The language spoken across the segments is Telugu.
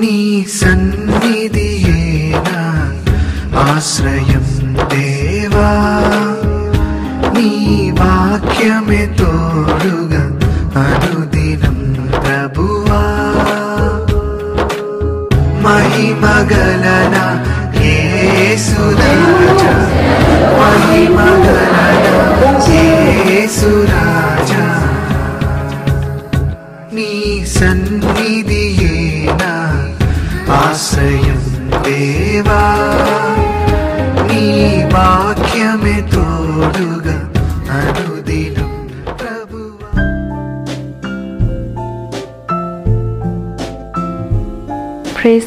నీ సన్నిధియేనా? ఆశ్రయం దేవా నీ వాక్యమే తోడుగా అనుదినం ప్రభువా. మహిమగలన యేసురాజా మహిమగలన యేసురాజా. దేవా నీ వాక్యమే తోడుగా అనుదినం ప్రభువా.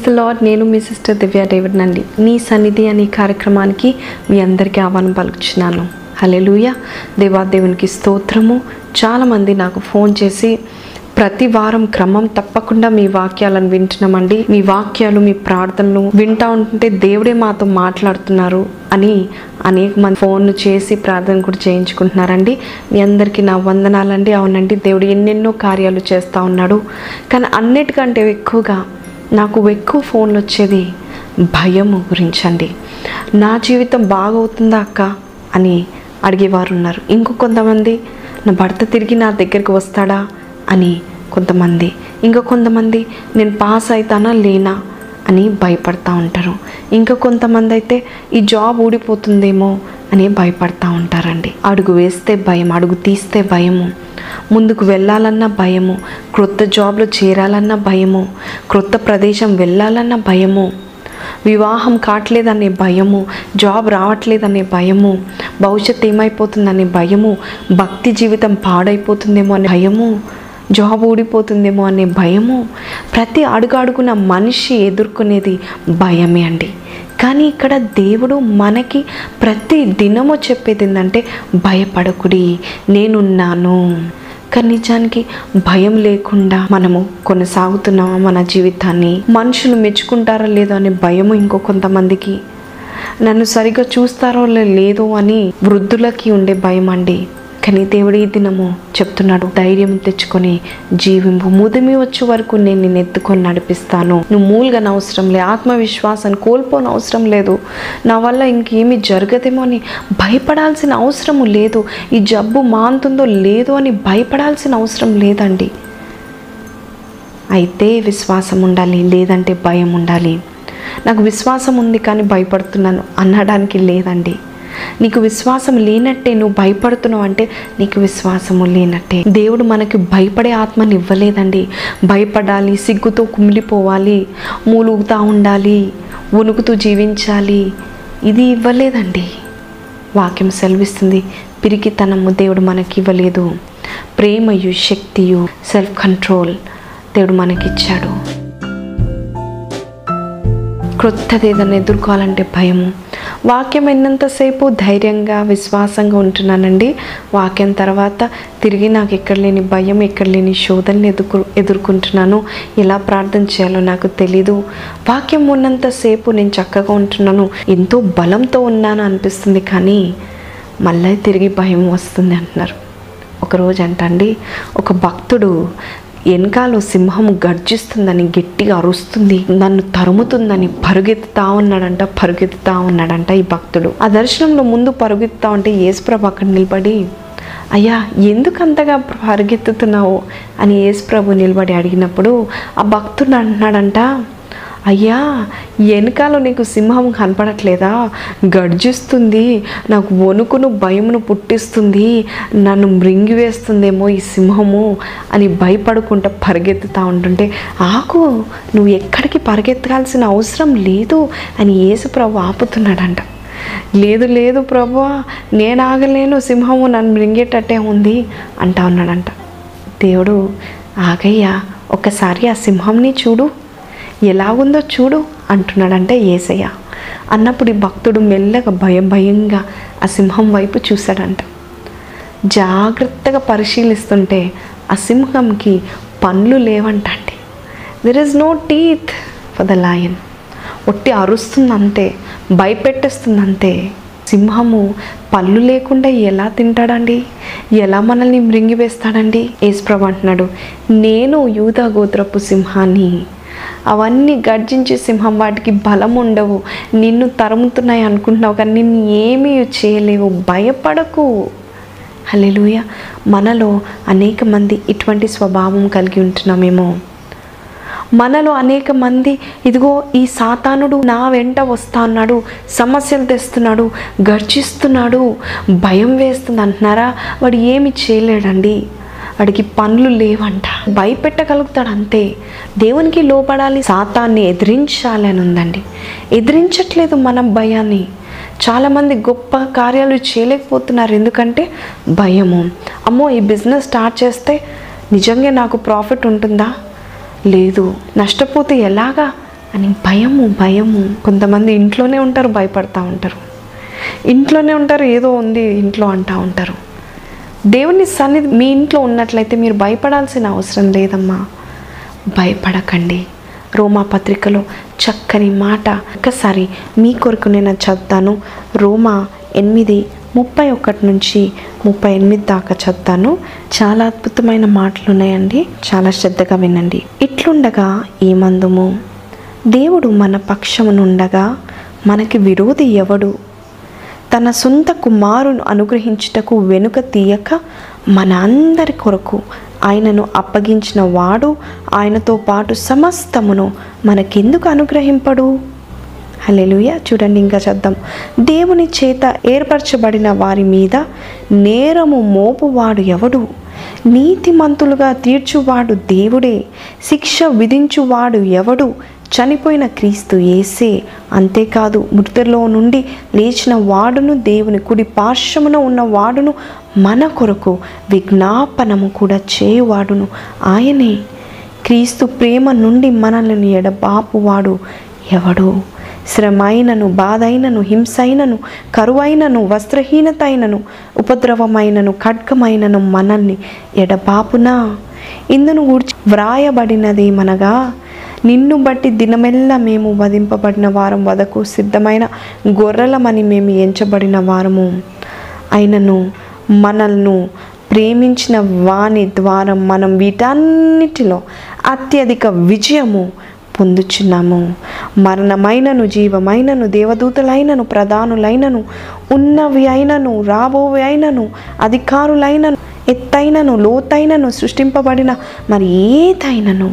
ద లాడ్ నేను మీ సిస్టర్ దివ్య డేవిడ్ నండి నీ సన్నిధి అనే కార్యక్రమానికి మీ అందరికీ ఆహ్వానం పలుకుచున్నాను. హలెలుయ దేవాదేవునికి స్తోత్రము. చాలామంది నాకు ఫోన్ చేసి ప్రతి వారం క్రమం తప్పకుండా మీ వాక్యాలను వింటున్నామండి. మీ వాక్యాలు మీ ప్రార్థనలు వింటా ఉంటుంటే దేవుడే మాతో మాట్లాడుతున్నారు అని అనేక మంది ఫోన్ చేసి ప్రార్థన కూడా చేయించుకుంటున్నారండి. మీ అందరికీ నా వందనాలండి. అవునండి దేవుడు ఎన్నెన్నో కార్యాలు చేస్తూ ఉన్నాడు. కానీ అన్నిటికంటే ఎక్కువగా నాకు ఎక్కువ ఫోన్లు వచ్చేది భయం గురించండి. నా జీవితం బాగవుతుందా అక్క అని అడిగేవారు ఉన్నారు ఇంకో కొంతమంది నా భర్త తిరిగి నా దగ్గరికి వస్తాడా? అని కొంతమంది. ఇంకా కొంతమంది నేను పాస్ అవుతానా లేనా? అని భయపడతా ఉంటారు. ఇంకా కొంతమంది అయితే ఈ జాబ్ ఊడిపోతుందేమో? అని భయపడతా ఉంటారండి. అడుగు వేస్తే భయం అడుగు తీస్తే భయము. ముందుకు వెళ్ళాలన్న భయము. క్రొత్త జాబ్లో చేరాలన్న భయము. క్రొత్త ప్రదేశం వెళ్ళాలన్న భయము. వివాహం కావట్లేదనే భయము. జాబ్ రావట్లేదనే భయము. భవిష్యత్తు ఏమైపోతుందనే భయము. భక్తి జీవితం పాడైపోతుందేమో అనే భయము. జాబ్ ఊడిపోతుందేమో అనే భయము ప్రతి అడుగాడుకున్న మనిషి ఎదుర్కొనేది భయమే అండి. కానీ ఇక్కడ దేవుడు మనకి ప్రతి దినము చెప్పేది ఏంటంటే భయపడకుడి నేనున్నాను. కానీ నిజానికి భయం లేకుండా మనము కొనసాగుతున్నామా మన జీవితాన్ని? మనుషులు మెచ్చుకుంటారో లేదో అనే భయము ఇంకో కొంతమందికి. నన్ను సరిగ్గా చూస్తారో లేదో అని వృద్ధులకి ఉండే భయం అండి. కానీ దేవుడు ఈ దినము చెప్తున్నాడు ధైర్యం తెచ్చుకొని జీవింపు. ముదిమి వచ్చే వరకు నేను నిన్ను ఎత్తుకొని నడిపిస్తాను. నువ్వు మూలుగన అవసరం లేదు ఆత్మవిశ్వాసాన్ని కోల్పోని అవసరం లేదు. నా వల్ల ఇంకేమీ జరగదేమో అని భయపడాల్సిన అవసరము లేదు. ఈ జబ్బు మాంతుందో లేదో అని భయపడాల్సిన అవసరం లేదండి. అయితే విశ్వాసం ఉండాలి లేదంటే భయం ఉండాలి. నాకు విశ్వాసం ఉంది కానీ భయపడుతున్నాను అనడానికి లేదండి. నీకు విశ్వాసం లేనట్టే నువ్వు భయపడుతున్నావు అంటే నీకు విశ్వాసము లేనట్టే. దేవుడు మనకి భయపడే ఆత్మని ఇవ్వలేదండి. భయపడాలి సిగ్గుతో కుమిలిపోవాలి మూలుగుతూ ఉండాలి వణుకుతూ జీవించాలి. ఇది ఇవ్వలేదండి. వాక్యం సెలవిస్తుంది పిరికితనము దేవుడు మనకి ఇవ్వలేదు ప్రేమయు శక్తియు సెల్ఫ్ కంట్రోల్ దేవుడు మనకిచ్చాడు. క్రొత్తది ఏదైనా ఎదుర్కోవాలంటే భయము. వాక్యం ఎన్నంతసేపు ధైర్యంగా విశ్వాసంగా ఉంటున్నానండి. వాక్యం తర్వాత తిరిగి నాకు ఎక్కడ లేని భయం ఎక్కడ లేని శోధనలు ఎదుర్కొ ఎదుర్కొంటున్నాను. ఎలా ప్రార్థన చేయాలో నాకు తెలీదు. వాక్యం ఉన్నంతసేపు నేను చక్కగా ఉంటున్నాను. ఎంతో బలంతో ఉన్నాను అనిపిస్తుంది కానీ మళ్ళీ తిరిగి భయం వస్తుంది అంటున్నారు. ఒకరోజు అంటండి ఒక భక్తుడు వెనకాల సింహం గర్జిస్తుందని గట్టిగా అరుస్తుంది. నన్ను తరుముతుందని పరుగెత్తుతా ఉన్నాడంట పరుగెత్తుతా ఉన్నాడంట ఈ భక్తుడు. ఆ దర్శనంలో ముందు పరుగెత్తుతా ఉంటే యేసుప్రభు అక్కడ నిలబడి అయ్యా ఎందుకు అంతగా పరుగెత్తుతున్నావు? అని యేసుప్రభు నిలబడి అడిగినప్పుడు ఆ భక్తుడు అంటున్నాడంట అయ్యా వెనకాల నీకు సింహం కనపడట్లేదా? గర్జిస్తుంది నాకు వణుకును భయమును పుట్టిస్తుంది నన్ను మృంగివేస్తుందేమో ఈ సింహము అని భయపడుకుంటా పరిగెత్తుతూ ఉంటుంటే ఆకు నువ్వు ఎక్కడికి పరిగెత్తాల్సిన అవసరం లేదు అని యేసు ప్రభు ఆపుతున్నాడంట. లేదు లేదు ప్రభు నేను ఆగలేను సింహము నన్ను మృంగేటట్టే ఉంది అంటా ఉన్నాడంట. దేవుడు ఆగయ్యా ఒకసారి ఆ సింహంని చూడు. ఎలాగుందో చూడు అంటున్నాడంటే ఏసయ్య. అన్నప్పుడు ఈ భక్తుడు మెల్లగా భయం భయంగా ఆ సింహం వైపు చూశాడంట. జాగ్రత్తగా పరిశీలిస్తుంటే ఆ సింహంకి పండ్లు లేవంటండి. There is no teeth for the lion ఒట్టి అరుస్తుందంతే భయపెట్టేస్తుందంతే. సింహము పళ్ళు లేకుండా ఎలా తింటాడండి? ఎలా మనల్ని మృంగివేస్తాడండి? యేసుప్రభు అంటున్నాడు నేను యూదా గోత్రపు సింహాన్ని అవన్నీ గర్జించే సింహం వాటికి బలం ఉండవు నిన్ను తరుముతున్నాయి అనుకుంటున్నావు కానీ నిన్ను ఏమీ చేయలేవు. భయపడకు. హల్లెలూయ. మనలో అనేక మంది ఇటువంటి స్వభావం కలిగి ఉంటున్నామేమో మనలో అనేక మంది ఇదిగో ఈ సాతానుడు నా వెంట వస్తా అన్నాడు సమస్యలు తెస్తున్నాడు గర్జిస్తున్నాడు భయం వేస్తుంది అంటున్నారా వాడు ఏమి చేయలేడండి. వాడికి పనులు లేవంట. భయపెట్టగలుగుతాడు అంతే. దేవునికి లోపడాలి సాతాన్ని ఎదిరించాలి అని ఉందండి ఎదిరించట్లేదు మనం భయాన్ని. చాలామంది గొప్ప కార్యాలు చేయలేకపోతున్నారు. ఎందుకంటే భయము. అమ్మో ఈ బిజినెస్ స్టార్ట్ చేస్తే నిజంగా నాకు ప్రాఫిట్ ఉంటుందా? లేదు. నష్టపోతే ఎలాగా? అని భయము భయము. కొంతమంది ఇంట్లోనే ఉంటారు భయపడతా ఉంటారు. ఇంట్లోనే ఉంటారు ఏదో ఉంది ఇంట్లో అంటూ ఉంటారు. దేవుని సన్నిధి మీ ఇంట్లో ఉన్నట్లయితే మీరు భయపడాల్సిన అవసరం లేదమ్మా. భయపడకండి. రోమా పత్రికలో చక్కని మాట ఒక్కసారి మీ కొరకు నేను చదువుతాను. రోమా ఎనిమిది ముప్పై ఒకటి నుంచి ముప్పై ఎనిమిది దాకా చదువుతాను. చాలా అద్భుతమైన మాటలు ఉన్నాయండి. చాలా శ్రద్ధగా వినండి. ఇట్లుండగా ఏమందుము దేవుడు మన పక్షమునుండగా మనకి విరోధి ఎవడు? తన సొంత కుమారును అనుగ్రహించుటకు వెనుక తీయక మన అందరి కొరకు ఆయనను అప్పగించిన వాడు ఆయనతో పాటు సమస్తమును మనకెందుకు అనుగ్రహింపడు? హలెలుయ చూడండి ఇంకా చేద్దాం దేవుని చేత ఏర్పరచబడిన వారి మీద నేరము మోపువాడు ఎవడు? నీతిమంతులుగా తీర్చువాడు దేవుడే. శిక్ష విధించువాడు ఎవడు? చనిపోయిన క్రీస్తు ఏసే అంతేకాదు మృతుల్లో నుండి లేచిన వాడును దేవుని కుడి పార్శ్వమున ఉన్న వాడును మన కొరకు విజ్ఞాపనము కూడా చేయువాడును. ఆయనే. క్రీస్తు ప్రేమ నుండి మనల్ని ఎడబాపువాడు ఎవడు? శ్రమైనను బాధైనను హింసైనను కరువైనను వస్త్రహీనతైనను ఉపద్రవమైనను ఖడ్గమైనను మనల్ని ఎడబాపునా? ఇందును గూర్చి వ్రాయబడినదేమనగా నిన్ను బట్టి దినమెల్లా మేము వధింపబడిన వారం వదకు సిద్ధమైన గొర్రెలమని మేము ఎంచబడిన వారము. అయినను మనల్ను ప్రేమించిన వాని ద్వారా మనం వీటన్నిటిలో అత్యధిక విజయము పొందుచున్నాము. మరణమైనను జీవమైనను దేవదూతలైనను ప్రధానులైనను ఉన్నవి అయినను రాబోవి అయినను అధికారులైనను ఎత్తైనను లోతైనను సృష్టింపబడిన మరి ఏదైనను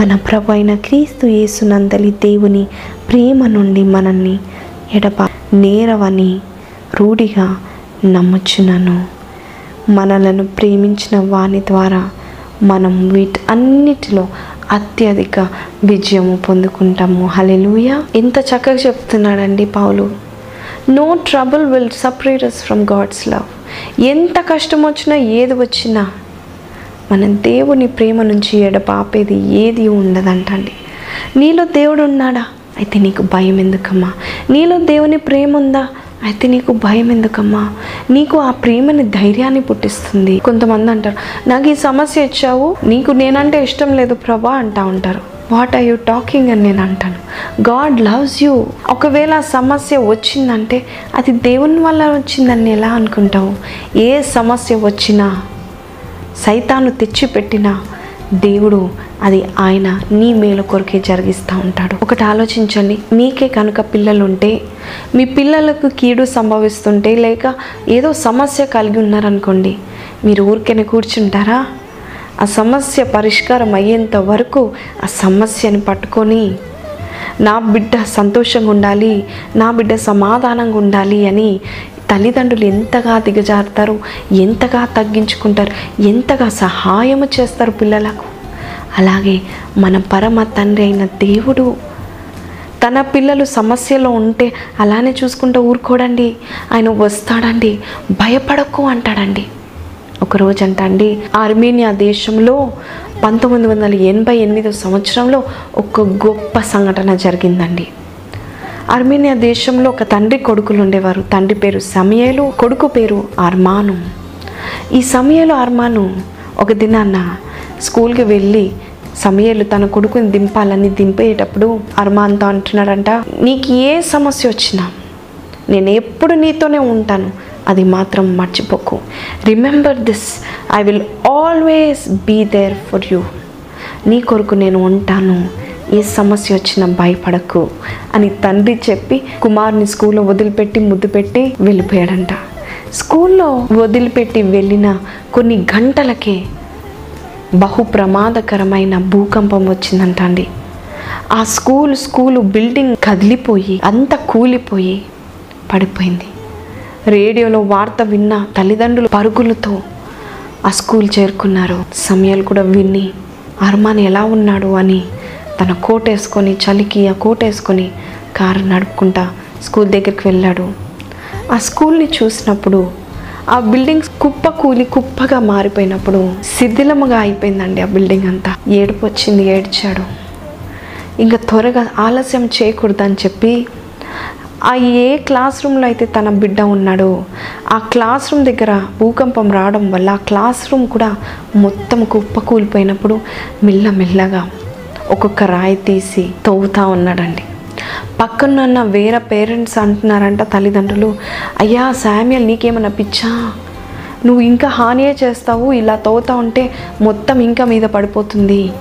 మన ప్రభు అయిన క్రీస్తు యేసునందలి దేవుని ప్రేమ నుండి మనల్ని ఎడప నేరవని రూఢిగా నమ్ముచున్నాను. మనలను ప్రేమించిన వాని ద్వారా మనం వీటి అన్నిటిలో అత్యధిక విజయము పొందుకుంటాము. హలెలుయ ఎంత చక్కగా చెప్తున్నాడండి పావులు no trouble will separate us from God's love ఎంత కష్టం వచ్చినా ఏది వచ్చినా మన దేవుని ప్రేమ నుంచి ఎడపాపేది ఏది ఉండదంటండి. నీలో దేవుడు ఉన్నాడా? అయితే నీకు భయం ఎందుకమ్మా? నీలో దేవుని ప్రేమ ఉందా? అయితే నీకు భయం ఎందుకమ్మా? నీకు ఆ ప్రేమని ధైర్యాన్ని పుట్టిస్తుంది. కొంతమంది అంటారు నాకు ఈ సమస్య ఇచ్చావు నీకు నేనంటే ఇష్టం లేదు ప్రభా అంటా ఉంటారు. వాట్ ఆర్ యూ టాకింగ్ అని నేను అంటాను. గాడ్ లవ్స్ యూ ఒకవేళ సమస్య వచ్చిందంటే అది దేవుని వల్ల వచ్చిందని ఎలా అనుకుంటావు? ఏ సమస్య వచ్చినా సైతాను తెచ్చిపెట్టిన దేవుడు అది ఆయన నీ మేలు కొరకే జరిగిస్తూ ఉంటాడు. ఒకటి ఆలోచించండి. మీకే కనుక పిల్లలు ఉంటే మీ పిల్లలకు కీడు సంభవిస్తుంటే లేక ఏదో సమస్య కలిగి ఉన్నారనుకోండి మీరు ఊరికేనే కూర్చుంటారా? ఆ సమస్య పరిష్కారం అయ్యేంత వరకు ఆ సమస్యని పట్టుకొని నా బిడ్డ సంతోషంగా ఉండాలి నా బిడ్డ సమాధానంగా ఉండాలి అని తల్లిదండ్రులు ఎంతగా దిగజారుతారు ఎంతగా తగ్గించుకుంటారు ఎంతగా సహాయము చేస్తారు పిల్లలకు. అలాగే మన పరమ తండ్రి అయిన దేవుడు తన పిల్లలు సమస్యలో ఉంటే అలానే చూసుకుంటూ ఊరుకోడండి. ఆయన వస్తాడండి. భయపడకు అంటాడండి. ఒకరోజు అంటండి ఆర్మేనియా దేశంలో పంతొమ్మిది వందల ఎనభై ఎనిమిదో సంవత్సరంలో ఒక గొప్ప సంఘటన జరిగిందండి. అర్మేనియా దేశంలో ఒక తండ్రి కొడుకులు ఉండేవారు. తండ్రి పేరు సమయలు కొడుకు పేరు అర్మాను ఈ సమయలు అర్మాను ఒక దినాన్న స్కూల్కి వెళ్ళి సమయలు తన కొడుకుని దింపాలని దింపేటప్పుడు అర్మాన్తో అంటున్నాడంట నీకు ఏ సమస్య వచ్చినా నేను ఎప్పుడు నీతోనే ఉంటాను. అది మాత్రం మర్చిపోకు. Remember this I will always be there for you నీ కొరకు నేను ఉంటాను. ఏ సమస్య వచ్చినా భయపడకు అని తండ్రి చెప్పి కుమార్ని స్కూల్లో వదిలిపెట్టి ముద్దు పెట్టి వెళ్ళిపోయాడంట. స్కూల్లో వదిలిపెట్టి వెళ్ళిన కొన్ని గంటలకే బహు ప్రమాదకరమైన భూకంపం వచ్చిందంట అండి. ఆ స్కూల్ స్కూలు బిల్డింగ్ కదిలిపోయి అంత కూలిపోయి పడిపోయింది. రేడియోలో వార్త విన్న తల్లిదండ్రులు పరుగులతో ఆ స్కూల్ చేరుకున్నారు. సమయాలు కూడా విని అర్మాన్ ఎలా ఉన్నాడు అని తన కోట్ వేసుకొని చలికి ఆ కోట్ వేసుకొని కారు నడుపుకుంటా స్కూల్ దగ్గరికి వెళ్ళాడు. ఆ స్కూల్ని చూసినప్పుడు ఆ బిల్డింగ్స్ కుప్ప కూలి కుప్పగా మారిపోయినప్పుడు శిథిలముగా అయిపోయిందండి ఆ బిల్డింగ్ అంతా. ఏడుపు వచ్చింది ఏడ్చాడు. ఇంకా త్వరగా ఆలస్యం చేయకూడదని చెప్పి ఆ ఏ క్లాస్ రూమ్లో అయితే తన బిడ్డ ఉన్నాడో ఆ క్లాస్ రూమ్ దగ్గర భూకంపం రావడం వల్ల ఆ క్లాస్ రూమ్ కూడా మొత్తం కుప్ప కూలిపోయినప్పుడు మెల్లమెల్లగా ఒక్కొక్క రాయి తీసి తవ్వుతా ఉన్నాడండి. పక్కనున్న వేరే పేరెంట్స్ అంటున్నారంట తల్లిదండ్రులు అయ్యా శామ్యల్ నీకేమన్నా పిచ్చా? నువ్వు ఇంకా హానియే చేస్తావు ఇలా తవ్వుతా ఉంటే మొత్తం ఇంకా మీద పడిపోతుంది.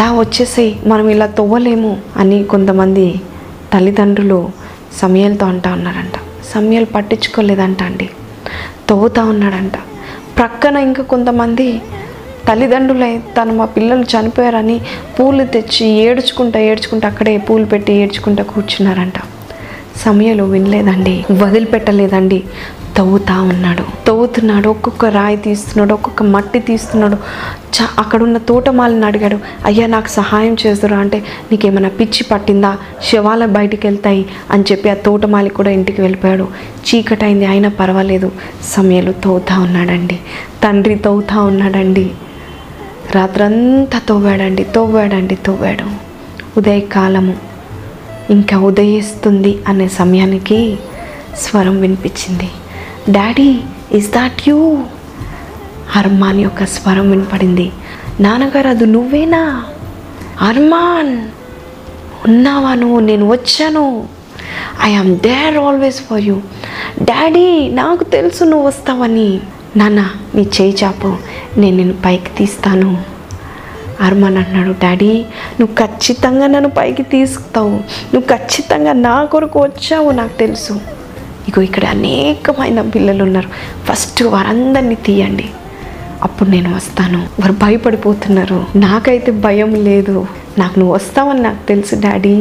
దా వచ్చేసేయి మనం ఇలా తవ్వలేము అని కొంతమంది తల్లిదండ్రులు సమయాలతో అంటా ఉన్నారంట. సమయాలు పట్టించుకోలేదంట అండి. తవ్వుతా ఉన్నాడంట. ప్రక్కన ఇంకా కొంతమంది తల్లిదండ్రులై తను మా పిల్లలు చనిపోయారని పూలు తెచ్చి ఏడ్చుకుంటా ఏడ్చుకుంటా అక్కడే పూలు పెట్టి ఏడ్చుకుంటా కూర్చున్నారంట. సమయాలు వినలేదండి. వదిలిపెట్టలేదండి. తవ్వుతా ఉన్నాడు. తవ్వుతున్నాడు. ఒక్కొక్క రాయి తీస్తున్నాడు. ఒక్కొక్క మట్టి తీస్తున్నాడు. చ అక్కడున్న తోటమాలిని అడిగాడు. అయ్యా నాకు సహాయం చేస్తురా అంటే నీకేమైనా పిచ్చి పట్టిందా? శవాల బయటికి వెళ్తాయి అని చెప్పి ఆ తోటమాలి కూడా ఇంటికి వెళ్ళిపోయాడు. చీకటైంది. అయినా పర్వాలేదు. సమయాలు తవ్వుతా ఉన్నాడండి. తండ్రి తవ్వుతా ఉన్నాడండి. రాత్రంతా తవ్వాడండి తవ్వాడండి తవ్వాడు. ఉదయకాలము ఇంకా ఉదయిస్తుంది అనే సమయానికి స్వరం వినిపించింది. Daddy is that you? Arman యొక్క స్వరం వినపడింది. నాన్నగారు అది నువ్వేనా? అర్మాన్ ఉన్నావా నువ్వు? నేను వచ్చాను. I am there always for you. Daddy నాకు తెలుసు నువ్వు వస్తావని. నాన్న నీ చేయి చాపు. నేను నిన్ను పైకి తీస్తాను. అర్మన్ అన్నాడు డాడీ నువ్వు ఖచ్చితంగా నన్ను పైకి తీసుకుతావు. నువ్వు ఖచ్చితంగా నా కొరకు వచ్చావు నాకు తెలుసు. ఇగో ఇక్కడ అనేకమైన పిల్లలు ఉన్నారు. ఫస్ట్ వారందరినీ తీయండి. అప్పుడు నేను వస్తాను. వారు భయపడిపోతున్నారు. నాకైతే భయం లేదు. నాకు నువ్వు వస్తావని నాకు తెలుసు డాడీ.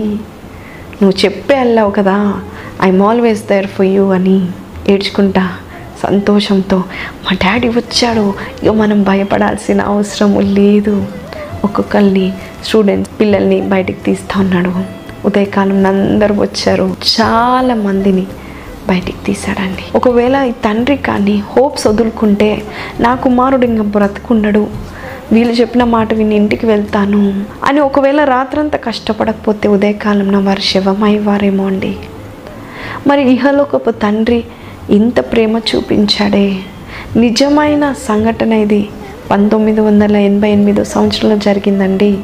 నువ్వు చెప్పే వెళ్ళావు కదా. I'm always there for you అని ఏడ్చుకుంటా. సంతోషంతో మా డాడీ వచ్చాడు. ఇక మనం భయపడాల్సిన అవసరం లేదు. ఒక్కొక్కరిని స్టూడెంట్స్ పిల్లల్ని బయటికి తీస్తూ ఉన్నాడు. ఉదయకాలం అందరూ వచ్చారు. చాలా మందిని బయటికి తీశాడండి. ఒకవేళ ఈ తండ్రి కానీ హోప్స్ వదులుకుంటే నా కుమారుడు ఇంకా బ్రతుకుండడు వీళ్ళు చెప్పిన మాట విని ఇంటికి వెళ్తాను అని ఒకవేళ రాత్రంతా కష్టపడకపోతే ఉదయకాలంన వారు శవమయ్యేవారేమో అండి. మరి ఇహలోకపు తండ్రి ఇంత ప్రేమ చూపించాడే. నిజమైన సంఘటన ఇది. పంతొమ్మిది వందల ఎనభై ఎనిమిదో సంవత్సరంలో జరిగిందండి.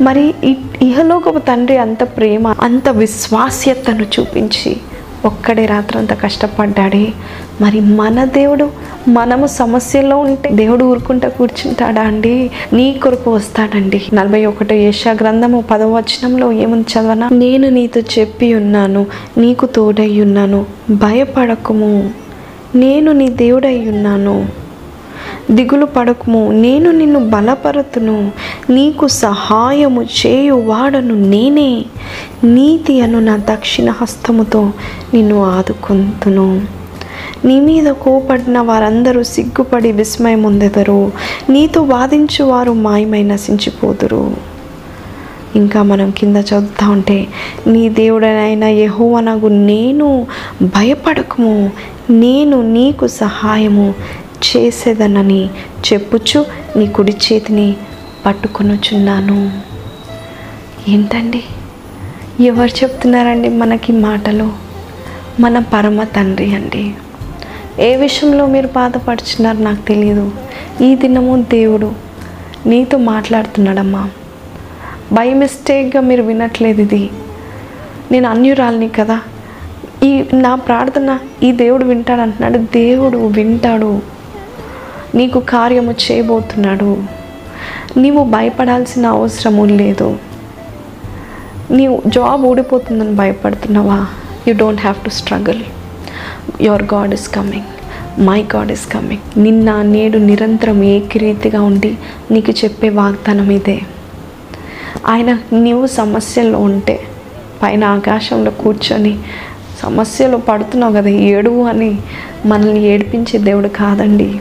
మరి ఇహలోకపు తండ్రి అంత ప్రేమ అంత విశ్వాస్యతను చూపించి ఒక్కడే రాత్రంతా కష్టపడ్డాడే. మరి మన దేవుడు మనము సమస్యల్లో ఉంటే దేవుడు ఊరుకుంటా కూర్చుంటాడా అండి? నీ కొరకు వస్తాడండి. నలభై ఒకటో యశా గ్రంథము పదవ వచనంలో ఏముంది చదవనా? నేను నీతో చెప్పి ఉన్నాను నీకు తోడై ఉన్నాను భయపడకుము. నేను నీ దేవుడై ఉన్నాను. దిగులు పడకుము. నేను నిన్ను బలపరుతును. నీకు సహాయము చేయువాడను నేనే. నీతి అను నా దక్షిణ హస్తముతో నిన్ను ఆదుకుంటును నీ మీద కోపడిన వారందరూ సిగ్గుపడి విస్మయం ఉందెదరు నీతో వాదించు వారు మాయమై నశించిపోదురు. ఇంకా మనం కింద చదువుతా ఉంటే నీ దేవుడనైన యెహోవనగు నేను భయపడకము. నేను నీకు సహాయము చేసేదనని చెప్పుచు నీ కుడి చేతిని పట్టుకొనుచున్నాను. ఏంటండి? ఎవరు చెప్తున్నారండి మనకి మాటలు? మన పరమ తండ్రి అండి. ఏ విషయంలో మీరు బాధపడుచున్నారో నాకు తెలియదు ఈ దినము దేవుడు నీతో మాట్లాడుతున్నాడమ్మా. బై మిస్టేక్గా మీరు వినట్లేదు ఇది. నేను అన్యురాలిని కదా. ఈ నా ప్రార్థన ఈ దేవుడు వింటాడు అంటున్నాడు దేవుడు వింటాడు. నీకు కార్యము చేయబోతున్నాడు. నీవు భయపడాల్సిన అవసరము లేదు. నీవు జాబ్ ఊడిపోతుందని భయపడుతున్నావా? You don't have to struggle your God is coming my God is coming నిన్న నేడు నిరంతరం ఏకరీతిగా ఉండి నీకు చెప్పే వాగ్దానం ఇదే. ఆయన నీవు సమస్యల్లో ఉంటే పైన ఆకాశంలో కూర్చొని సమస్యలు పడుతున్నావు కదా ఏడువు అని మనల్ని ఏడిపించే దేవుడు కాదండి.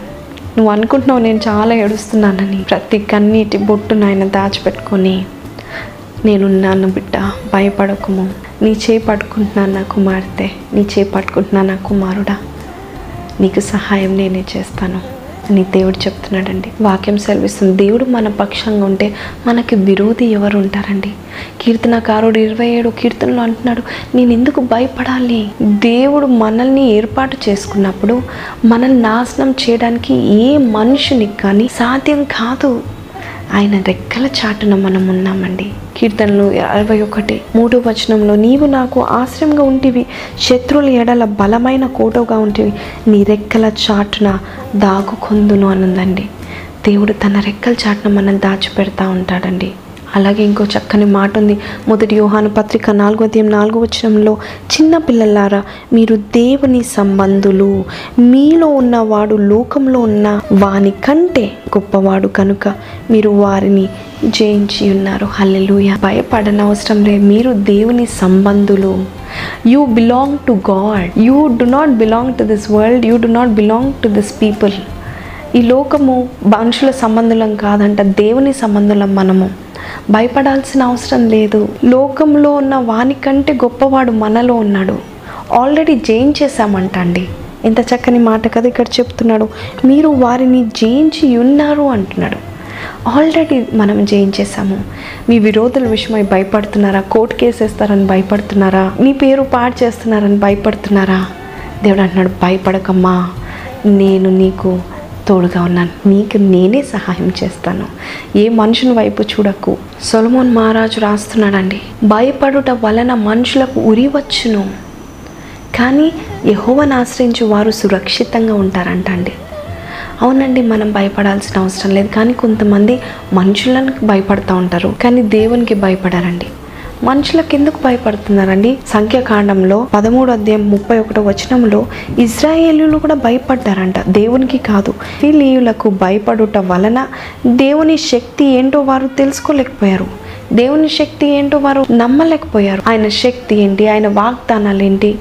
నువ్వు అనుకుంటున్నావు నేను చాలా ఏడుస్తున్నానని. ప్రతి కన్నీటి బొట్టును ఆయన దాచిపెట్టుకొని నేనున్నాను బిడ్డ భయపడకము. నీ చేయి పట్టుకుంటున్నాను నా కుమార్తె నీ చేయి పట్టుకుంటున్నాను నా కుమారుడా. నీకు సహాయం నేనే చేస్తాను అని దేవుడు చెప్తున్నాడండి. వాక్యం సెలవిస్తుంది. దేవుడు మన పక్షంగా ఉంటే మనకి విరోధి ఎవరు ఉంటారండి? కీర్తనకారుడు ఇరవై ఏడు కీర్తనలు అంటున్నాడు నేను ఎందుకు భయపడాలి? దేవుడు మనల్ని ఏర్పాటు చేసుకున్నప్పుడు మనల్ని నాశనం చేయడానికి ఏ మనుషునికి కానీ సాధ్యం కాదు. ఆయన రెక్కల చాటున మనం ఉన్నామండి. కీర్తనలు అరవై ఒకటి మూడో వచనంలో నీవు నాకు ఆశ్రయంగా ఉంటివి శత్రువుల ఎడల బలమైన కోటగా ఉంటివి నీ రెక్కల చాటున దాగుకొందును అనుందండి. దేవుడు తన రెక్కల చాటున మనల్ని దాచిపెడతా ఉంటాడండి. అలాగే ఇంకో చక్కని మాట ఉంది మొదటి యోహాను పత్రిక నాలుగో అధ్యాయం నాలుగో వచనంలో చిన్న పిల్లలారా మీరు దేవుని సంబంధులు. మీలో ఉన్నవాడు లోకంలో ఉన్న వాని కంటే గొప్పవాడు కనుక మీరు వారిని జయించి ఉన్నారు. హల్లెలూయ. భయపడనవసరం లేదు. మీరు దేవుని సంబంధులు. You belong to God you do not belong to this world you do not belong to this people ఈ లోకము మనుషుల సంబంధులం కాదంట దేవుని సంబంధులం మనము. భయపడాల్సిన అవసరం లేదు. లోకంలో ఉన్న వానికంటే గొప్పవాడు మనలో ఉన్నాడు. ఆల్రెడీ జయించేశామంట అండి ఎంత చక్కని మాట కదా ఇక్కడ చెప్తున్నాడు. మీరు వారిని జయించి ఉన్నారు అంటున్నాడు. ఆల్రెడీ మనం జయించేసాము మీ విరోధుల విషయమై భయపడుతున్నారా? కోర్టు కేసేస్తారని భయపడుతున్నారా? మీ పేరు పాడు చేస్తున్నారని భయపడుతున్నారా? దేవుడు అంటున్నాడు భయపడకమ్మా. నేను నీకు తోడుగా ఉన్నాను. నీకు నేనే సహాయం చేస్తాను. ఏ మనుషుని వైపు చూడకు. సొలమోన్ మహారాజు రాస్తున్నాడండి. భయపడుట వలన మనుషులకు ఉరి వచ్చును. కానీ యహోవను ఆశ్రయించి వారు సురక్షితంగా ఉంటారంట అండి అవునండి మనం భయపడాల్సిన అవసరం లేదు. కానీ కొంతమంది మనుషులను భయపడుతూ ఉంటారు. కానీ దేవునికి భయపడారండి. మనుషులకు ఎందుకు భయపడుతున్నారండి? సంఖ్యాకాండంలో పదమూడు అధ్యాయం ముప్పై ఒకటో వచనంలో ఇజ్రాయేలీలు కూడా భయపడ్డారంట. దేవునికి కాదు ఫిలీయులకు భయపడుట వలన దేవుని శక్తి ఏంటో వారు తెలుసుకోలేకపోయారు. దేవుని శక్తి ఏంటో వారు నమ్మలేకపోయారు. ఆయన శక్తి ఏంటి? ఆయన వాగ్దానాలు ఏంటి?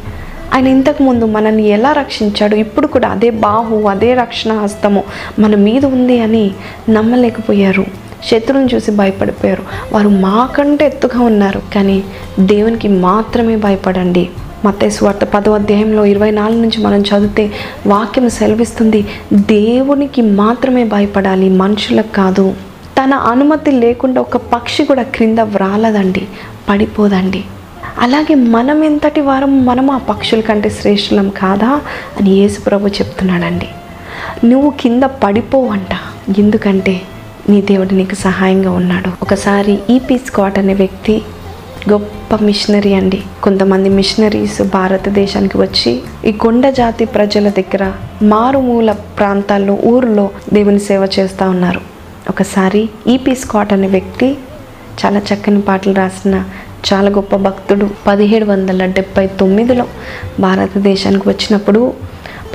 ఆయన ఇంతకుముందు మనల్ని ఎలా రక్షించాడు? ఇప్పుడు కూడా అదే బాహు అదే రక్షణ హస్తము మన మీద ఉంది అని నమ్మలేకపోయారు. శత్రువుని చూసి భయపడిపోయారు. వారు మాకంటే ఎత్తుగా ఉన్నారు కానీ దేవునికి మాత్రమే భయపడండి. మత్తే స్వార్థ పదో అధ్యాయంలో ఇరవై నాలుగు నుంచి మనం చదివితే వాక్యం సెలవిస్తుంది దేవునికి మాత్రమే భయపడాలి మనుషులకు కాదు. తన అనుమతి లేకుండా ఒక పక్షి కూడా క్రింద వ్రాలదండి పడిపోదండి. అలాగే మనం ఎంతటి వారం మనం ఆ పక్షుల కంటే శ్రేష్ఠులం కాదా? అని యేసుప్రభు చెప్తున్నాడండి. నువ్వు కింద పడిపోవంట. ఎందుకంటే నీ దేవుడు నీకు సహాయంగా ఉన్నాడు. ఒకసారి ఈపీ స్కాట్ అనే వ్యక్తి గొప్ప మిషనరీ అండి. కొంతమంది మిషనరీస్ భారతదేశానికి వచ్చి ఈ కొండ జాతి ప్రజల దగ్గర మారుమూల ప్రాంతాల్లో ఊరిలో దేవుని సేవ చేస్తూ ఉన్నారు. ఒకసారి ఈపీ స్కాట్ అనే వ్యక్తి చాలా చక్కని పాటలు రాసిన చాలా గొప్ప భక్తుడు పదిహేడు వందల డెబ్బై తొమ్మిదిలో భారతదేశానికి వచ్చినప్పుడు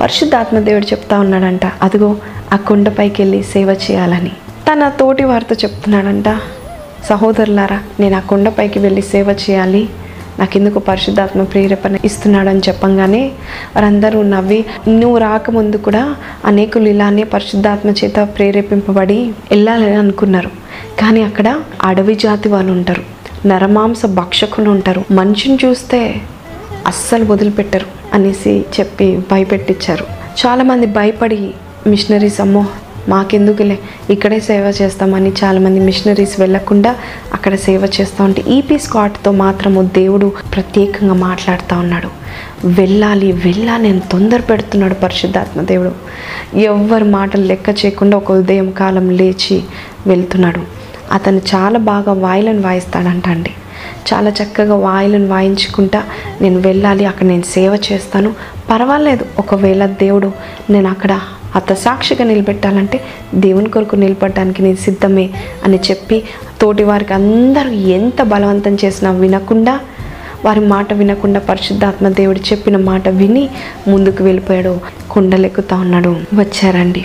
పరిశుద్ధాత్మ దేవుడు చెప్తా ఉన్నాడంట అదిగో ఆ కొండపైకి వెళ్ళి సేవ చేయాలని. తన తోటి వారితో చెప్తున్నాడంట. సహోదరులారా నేను ఆ కొండపైకి వెళ్ళి సేవ చేయాలి. నాకెందుకు పరిశుద్ధాత్మ ప్రేరేపణ ఇస్తున్నాడని చెప్పంగానే వారందరూ నవ్వి నువ్వు రాకముందు కూడా అనేకులు ఇలానే పరిశుద్ధాత్మ చేత ప్రేరేపింపబడి వెళ్ళాలని అనుకున్నారు. కానీ అక్కడ అడవి జాతి వాళ్ళు ఉంటారు. నరమాంస భక్షకులు ఉంటారు. మనిషిని చూస్తే అస్సలు వదిలిపెట్టరు అనేసి చెప్పి భయపెట్టించారు. చాలామంది భయపడి మిషనరీస్ అమ్మో మాకెందుకులే? ఇక్కడే సేవ చేస్తామని చాలామంది మిషనరీస్ వెళ్ళకుండా అక్కడ సేవ చేస్తూ ఉంటే ఈపీ స్కాట్తో మాత్రము దేవుడు ప్రత్యేకంగా మాట్లాడుతూ ఉన్నాడు. వెళ్ళాలి వెళ్ళాలి అని తొందర పెడుతున్నాడు పరిశుద్ధాత్మ దేవుడు. ఎవ్వరి మాటలు లెక్క చేయకుండా ఒక ఉదయం కాలం లేచి వెళ్తున్నాడు. అతను చాలా బాగా వాయిలను వాయిస్తాడంట అండి చాలా చక్కగా వాయిలను వాయించుకుంటా నేను వెళ్ళాలి అక్కడ నేను సేవ చేస్తాను. పర్వాలేదు ఒకవేళ దేవుడు నేను అక్కడ సాక్షిగా నిలబెట్టాలంటే దేవుని కొరకు నిలబడడానికి నేను సిద్ధమే అని చెప్పి తోటి వారికి అందరూ ఎంత బలవంతం చేసినా వినకుండా వారి మాట వినకుండా పరిశుద్ధాత్మ దేవుడు చెప్పిన మాట విని ముందుకు వెళ్ళిపోయాడు కొండలెక్కుతా ఉన్నాడు. వచ్చారండి.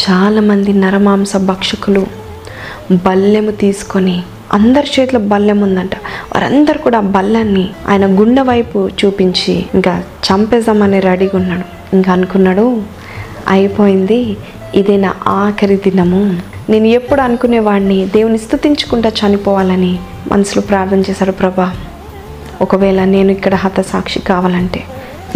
చాలామంది నరమాంస భక్షకులు బల్లెము తీసుకొని అందరి చేతిలో బల్లెం ఉందంట. వారందరూ కూడా ఆ బల్లెన్ని ఆయన గుండె వైపు చూపించి ఇంకా చంపేద్దామని రెడీగా ఉన్నాడు. ఇంకా అనుకున్నాడు అయిపోయింది. ఇదే నా ఆఖరి దినము. నేను ఎప్పుడు అనుకునేవాడిని దేవుని స్థుతించుకుంటా చనిపోవాలని మనసులో ప్రార్థన చేశాడు ప్రభా. ఒకవేళ నేను ఇక్కడ హతసాక్షి కావాలంటే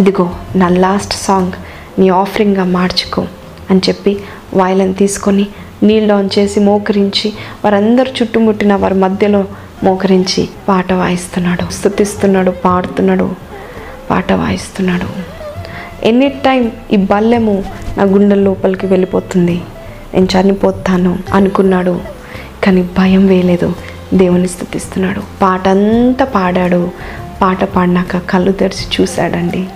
ఇదిగో నా లాస్ట్ సాంగ్ నీ ఆఫరింగ్గా మార్చుకో అని చెప్పి వాయిలను తీసుకొని నీళ్ళు ఆన్ చేసి మోకరించి వారందరూ చుట్టుముట్టిన వారి మధ్యలో మోకరించి పాట వాయిస్తున్నాడు స్థుతిస్తున్నాడు పాడుతున్నాడు పాట వాయిస్తున్నాడు. ఎనీ టైం ఈ బల్లెము నా గుండె లోపలికి వెళ్ళిపోతుంది. నేను చనిపోతాను అనుకున్నాడు. కానీ భయం వేయలేదు. దేవుని స్థుతిస్తున్నాడు. పాట అంతా పాడాడు. పాట పాడినాక కళ్ళు తెరిచి చూశాడండి.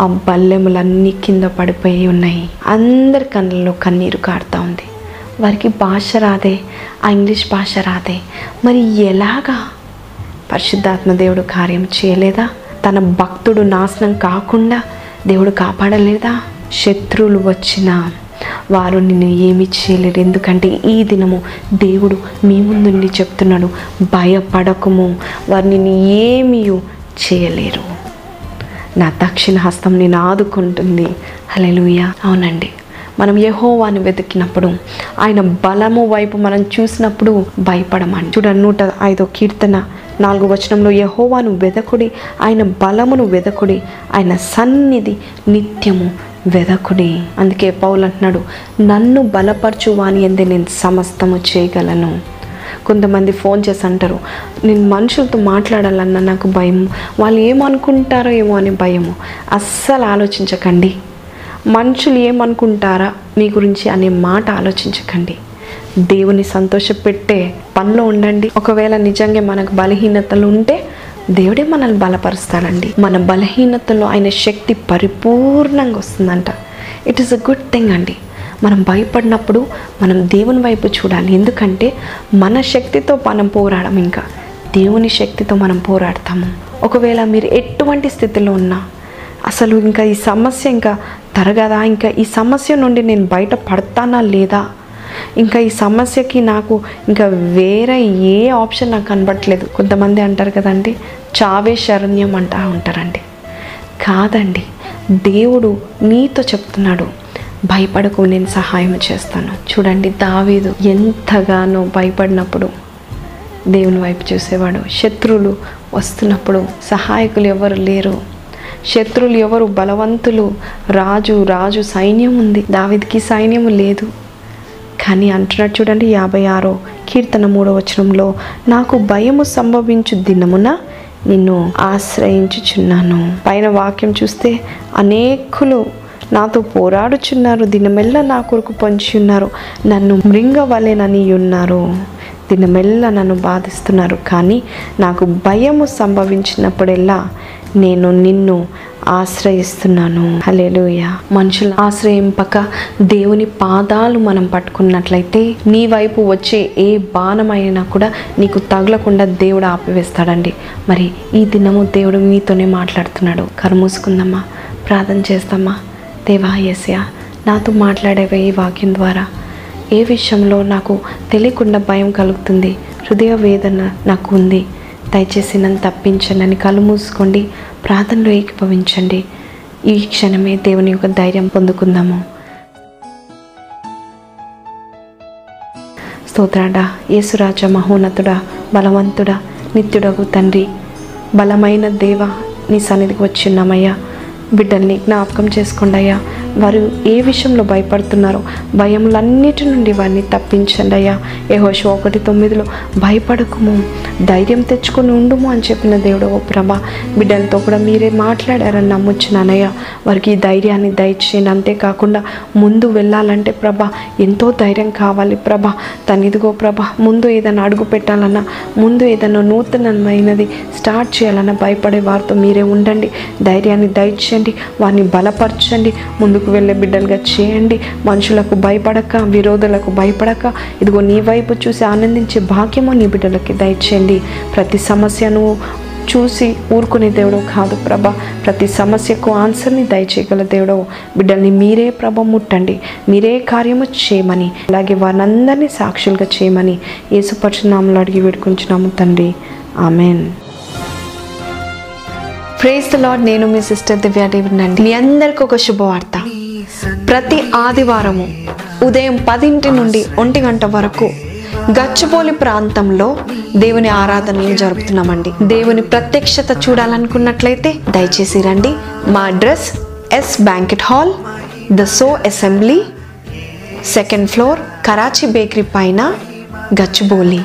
ఆ బల్లెములన్నీ కింద పడిపోయి ఉన్నాయి. అందరి కళ్ళల్లో కన్నీరు కారుతా ఉంది. వారికి భాష రాదే. ఆ ఇంగ్లీష్ భాష రాదే. మరి ఎలాగా? పరిశుద్ధాత్మ దేవుడు కార్యం చేయలేదా? తన భక్తుడు నాశనం కాకుండా దేవుడు కాపాడలేదా? శత్రువులు వచ్చినా వారు నిన్ను ఏమి చేయలేరు. ఎందుకంటే ఈ దినము దేవుడు మీ ముందుండి చెప్తున్నాడు భయపడకము. వారు నిన్ను ఏమీ చేయలేరు. నా దక్షిణ హస్తం నేను ఆదుకుంటుంది. హలెలుయ అవునండి. మనం యహోవాని వెతికినప్పుడు ఆయన బలము వైపు మనం చూసినప్పుడు భయపడమని చూడండి నూట ఐదో కీర్తన నాలుగు వచనంలో యహోవాను వెదకుడి ఆయన బలమును వెదకుడి ఆయన సన్నిధి నిత్యము వెదకుడి. అందుకే పౌలు అంటున్నాడు నన్ను బలపరచు వాని ఎందే నేను సమస్తము చేయగలను. కొంతమంది ఫోన్ చేసి అంటారు నేను మనుషులతో మాట్లాడాలన్న నాకు భయం వాళ్ళు ఏమనుకుంటారో ఏమో అని భయము. అస్సలు ఆలోచించకండి. మనుషులు ఏమనుకుంటారా మీ గురించి అనే మాట ఆలోచించకండి. దేవుని సంతోషపెట్టే పనిలో ఉండండి. ఒకవేళ నిజంగా మనకు బలహీనతలు ఉంటే దేవుడే మనల్ని బలపరుస్తాడండి. మన బలహీనతలో ఆయన శక్తి పరిపూర్ణంగా వస్తుందంట. It is a good thing అండి. మనం భయపడినప్పుడు మనం దేవుని వైపు చూడాలి. ఎందుకంటే మన శక్తితో మనం పోరాడం ఇంకా. దేవుని శక్తితో మనం పోరాడతాము. ఒకవేళ మీరు ఎటువంటి స్థితిలో ఉన్నా అసలు ఇంకా ఈ సమస్య ఇంకా తరగదా? ఇంకా ఈ సమస్య నుండి నేను బయట పడతానా లేదా? ఇంకా ఈ సమస్యకి నాకు ఇంకా వేరే ఏ ఆప్షన్ నాకు కనబడట్లేదు. కొంతమంది అంటారు కదండి చావే శరణ్యం అంటా ఉంటారండి. కాదండి దేవుడు నీతో చెప్తున్నాడు భయపడకు నేను సహాయం చేస్తాను. చూడండి దావీదు ఎంతగానో భయపడినప్పుడు దేవుని వైపు చూసేవాడు. శత్రువులు వస్తున్నప్పుడు సహాయకులు ఎవరు లేరు. శత్రువులు ఎవరు? బలవంతులు. రాజు రాజు సైన్యం ఉంది. దావిదికి సైన్యం లేదు. కానీ అంటున్నాడు చూడండి యాభై ఆరో కీర్తన మూడో వచనంలో నాకు భయము సంభవించు దినమున నిన్ను ఆశ్రయించుచున్నాను. పైన వాక్యం చూస్తే అనేకులు నాతో పోరాడుచున్నారు దినమెల్ల నా కొరకు పొంచి ఉన్నారు నన్ను మృంగవలేనని ఉన్నారు దినమెల్ల నన్ను బాధిస్తున్నారు. కానీ నాకు భయము సంభవించినప్పుడెల్లా నేను నిన్ను ఆశ్రయిస్తున్నాను. హలేలుయ మనుషుల ఆశ్రయింపక దేవుని పాదాలు మనం పట్టుకున్నట్లయితే నీ వైపు వచ్చే ఏ బాణమైనా కూడా నీకు తగలకుండా దేవుడు ఆపివేస్తాడండి. మరి ఈ దినము దేవుడు మీతోనే మాట్లాడుతున్నాడు. కరుమూసుకుందమ్మా ప్రార్థన చేస్తామా? దేవా యస్య నాతో మాట్లాడేవే ఈ వాక్యం ద్వారా? ఏ విషయంలో నాకు తెలియకుండా భయం కలుగుతుంది. హృదయ వేదన నాకు ఉంది. దయచేసి నన్ను తప్పించండి అని కళ్ళు మూసుకోండి ప్రార్థనలో ఏకీభవించండి. ఈ క్షణమే దేవుని యొక్క ధైర్యం పొందుకుందాము. స్తోత్రాడా యేసురాజ మహోన్నతుడా బలవంతుడా నిత్యుడగు తండ్రి బలమైన దేవ నీ సన్నిధికి వచ్చిన్నామయ్యా బిడ్డల్ని జ్ఞాపకం చేసుకోండి అయ్యా వారు ఏ విషయంలో భయపడుతున్నారో భయములన్నిటి నుండి వారిని తప్పించండి అయ్యా. యెహోషువ ఒకటి తొమ్మిదిలో భయపడకుము ధైర్యం తెచ్చుకొని ఉండుము అని చెప్పిన దేవుడు ఓ ప్రభా బిడ్డలతో కూడా మీరే మాట్లాడారని నమ్ముచ్చినానయ్యా వారికి ఈ ధైర్యాన్ని దయచేయండి. అంతేకాకుండా ముందు వెళ్ళాలంటే ప్రభా ఎంతో ధైర్యం కావాలి ప్రభా. తను ఇదిగో ప్రభా ముందు ఏదైనా అడుగు పెట్టాలన్నా ముందు ఏదైనా నూతనమైనది స్టార్ట్ చేయాలన్నా భయపడే వారితో మీరే ఉండండి. ధైర్యాన్ని దయచేయండి. వారిని బలపరచండి. ముందు ముందుకు వెళ్ళే బిడ్డలుగా చేయండి. మనుషులకు భయపడక విరోధులకు భయపడక. ఇదిగో నీ వైపు చూసి ఆనందించే భాగ్యము నీ బిడ్డలకి దయచేయండి. ప్రతి సమస్యను చూసి ఊరుకునే దేవుడు కాదు ప్రభ. ప్రతి సమస్యకు ఆన్సర్ని దయచేయగల దేవుడు. బిడ్డల్ని మీరే ప్రభ ముట్టండి. మీరే కార్యము చేయమని అలాగే వారందరినీ సాక్షులుగా చేయమని యేసుపరచునామలు అడిగి వేడుకుంటున్నాము తండ్రి. ఆమెన్. ప్రేస్ ద లాడ్ నేను మీ సిస్టర్ దివ్యా డేవిడ్ అండి. మీ అందరికి ఒక శుభవార్త. ప్రతి ఆదివారము ఉదయం పదింటి నుండి ఒంటి గంట వరకు గచ్చిబౌలి ప్రాంతంలో దేవుని ఆరాధనలు జరుపుతున్నామండి? దేవుని ప్రత్యక్షత చూడాలనుకున్నట్లయితే దయచేసి రండి. మా address S banquet hall the so assembly second floor Karachi bakery పైన గచ్చిబోలి.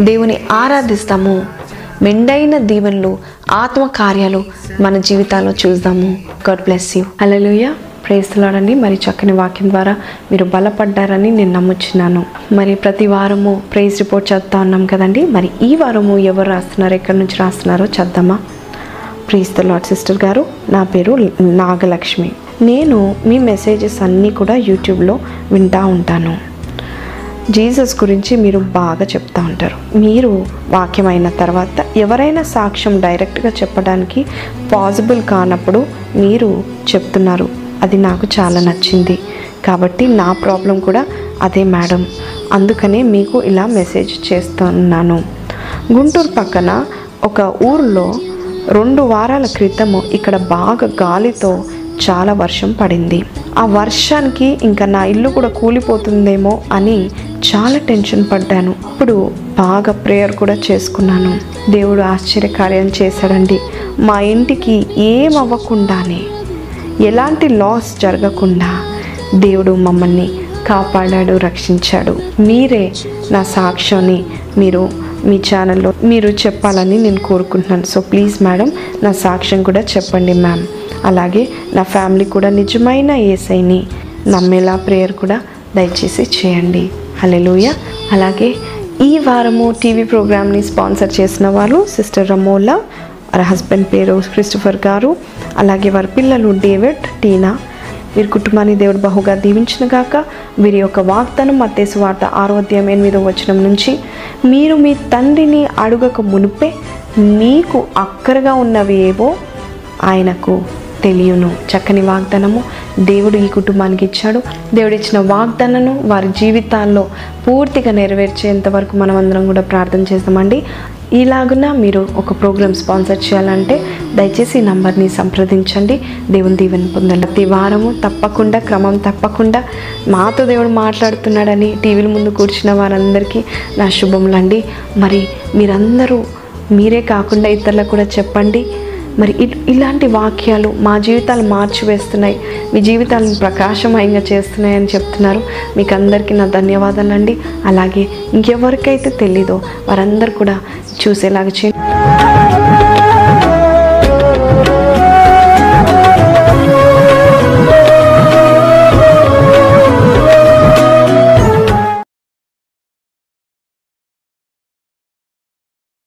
దేవుని ఆరాధిస్తాము. మెండైన దీవెనలు ఆత్మ కార్యాలు మన జీవితాల్లో చూద్దాము. గాడ్ బ్లెస్ యూ అలలుయ ప్రేస్తలాడండి మరి చక్కని వాక్యం ద్వారా మీరు బలపడ్డారని నేను నమ్ముచున్నాను. మరి ప్రతి వారము ప్రైజ్ రిపోర్ట్ చదువుతా ఉన్నాం కదండి. మరి ఈ వారము ఎవరు రాస్తున్నారు? ఎక్కడి నుంచి రాస్తున్నారో చద్దామా? ప్రీస్ ద లాడ్ సిస్టర్ గారు. నా పేరు నాగలక్ష్మి. నేను మీ మెసేజెస్ అన్నీ కూడా యూట్యూబ్లో వింటూ ఉంటాను. జీసస్ గురించి మీరు బాగా చెప్తా ఉంటారు. మీరు వాక్యం అయిన తర్వాత ఎవరైనా సాక్ష్యం డైరెక్ట్గా చెప్పడానికి పాసిబుల్ కానప్పుడు మీరు చెప్తున్నారు అది నాకు చాలా నచ్చింది. కాబట్టి నా ప్రాబ్లం కూడా అదే మేడం. అందుకనే మీకు ఇలా మెసేజ్ చేస్తున్నాను. గుంటూరు పక్కన ఒక ఊరిలో రెండు వారాల క్రితము ఇక్కడ బాగా గాలితో చాలా వర్షం పడింది. ఆ వర్షానికి ఇంకా నా ఇల్లు కూడా కూలిపోతుందేమో అని చాలా టెన్షన్ పడ్డాను. ఇప్పుడు బాగా ప్రేయర్ కూడా చేసుకున్నాను. దేవుడు ఆశ్చర్యకార్యం చేశాడండి. మా ఇంటికి ఏం అవ్వకుండానే ఎలాంటి లాస్ జరగకుండా దేవుడు మమ్మల్ని కాపాడాడు రక్షించాడు. మీరే నా సాక్ష్యాన్ని మీరు మీ ఛానల్లో మీరు చెప్పాలని నేను కోరుకుంటున్నాను. సో ప్లీజ్ మేడం నా సాక్ష్యం కూడా చెప్పండి మ్యామ్ అలాగే నా ఫ్యామిలీ కూడా నిజమైన ఏసైని నమ్మేలా ప్రేయర్ కూడా దయచేసి చేయండి. హలెలుయ అలాగే ఈ వారము టీవీ ప్రోగ్రామ్ని స్పాన్సర్ చేసిన వాళ్ళు సిస్టర్ రమోలా వారి హస్బెండ్ పేరు క్రిస్టఫర్ గారు అలాగే వారి పిల్లలు డేవిడ్ టీనా వీరి కుటుంబాన్ని దేవుడు బహుగా దీవించిన గాక. వీరి యొక్క వాగ్దానం మత్తేసు వార్త ఆరోగ్యం ఎనిమిదో వచనం నుంచి మీరు మీ తండ్రిని అడుగక మునిపే మీకు అక్కరగా ఉన్నవి ఏవో ఆయనకు తెలియను. చక్కని వాగ్దానము. దేవుడు ఈ కుటుంబానికి ఇచ్చాడు. దేవుడు ఇచ్చిన వాగ్దానను వారి జీవితాల్లో పూర్తిగా నెరవేర్చేంత వరకు మనమందరం కూడా ప్రార్థన చేస్తామండి. ఇలాగున మీరు ఒక ప్రోగ్రామ్ స్పాన్సర్ చేయాలంటే దయచేసి ఈ నంబర్ని సంప్రదించండి. దేవుని దీవెని పొందండి. ప్రతి వారము తప్పకుండా క్రమం తప్పకుండా మాతో దేవుడు మాట్లాడుతున్నాడని టీవీల ముందు కూర్చున్న వారందరికీ నా శుభములండి. మరి మీరందరూ మీరే కాకుండా ఇతరులకు కూడా చెప్పండి. మరి ఇ- ఇలాంటి వాక్యాలు మా జీవితాలు మార్చివేస్తున్నాయి. మీ జీవితాలను ప్రకాశమయంగా చేస్తున్నాయని చెప్తున్నారు. మీకు అందరికీ నా ధన్యవాదాలండి. అలాగే ఇంకెవరికైతే తెలీదో వారందరూ కూడా చూసేలాగా చేయండి.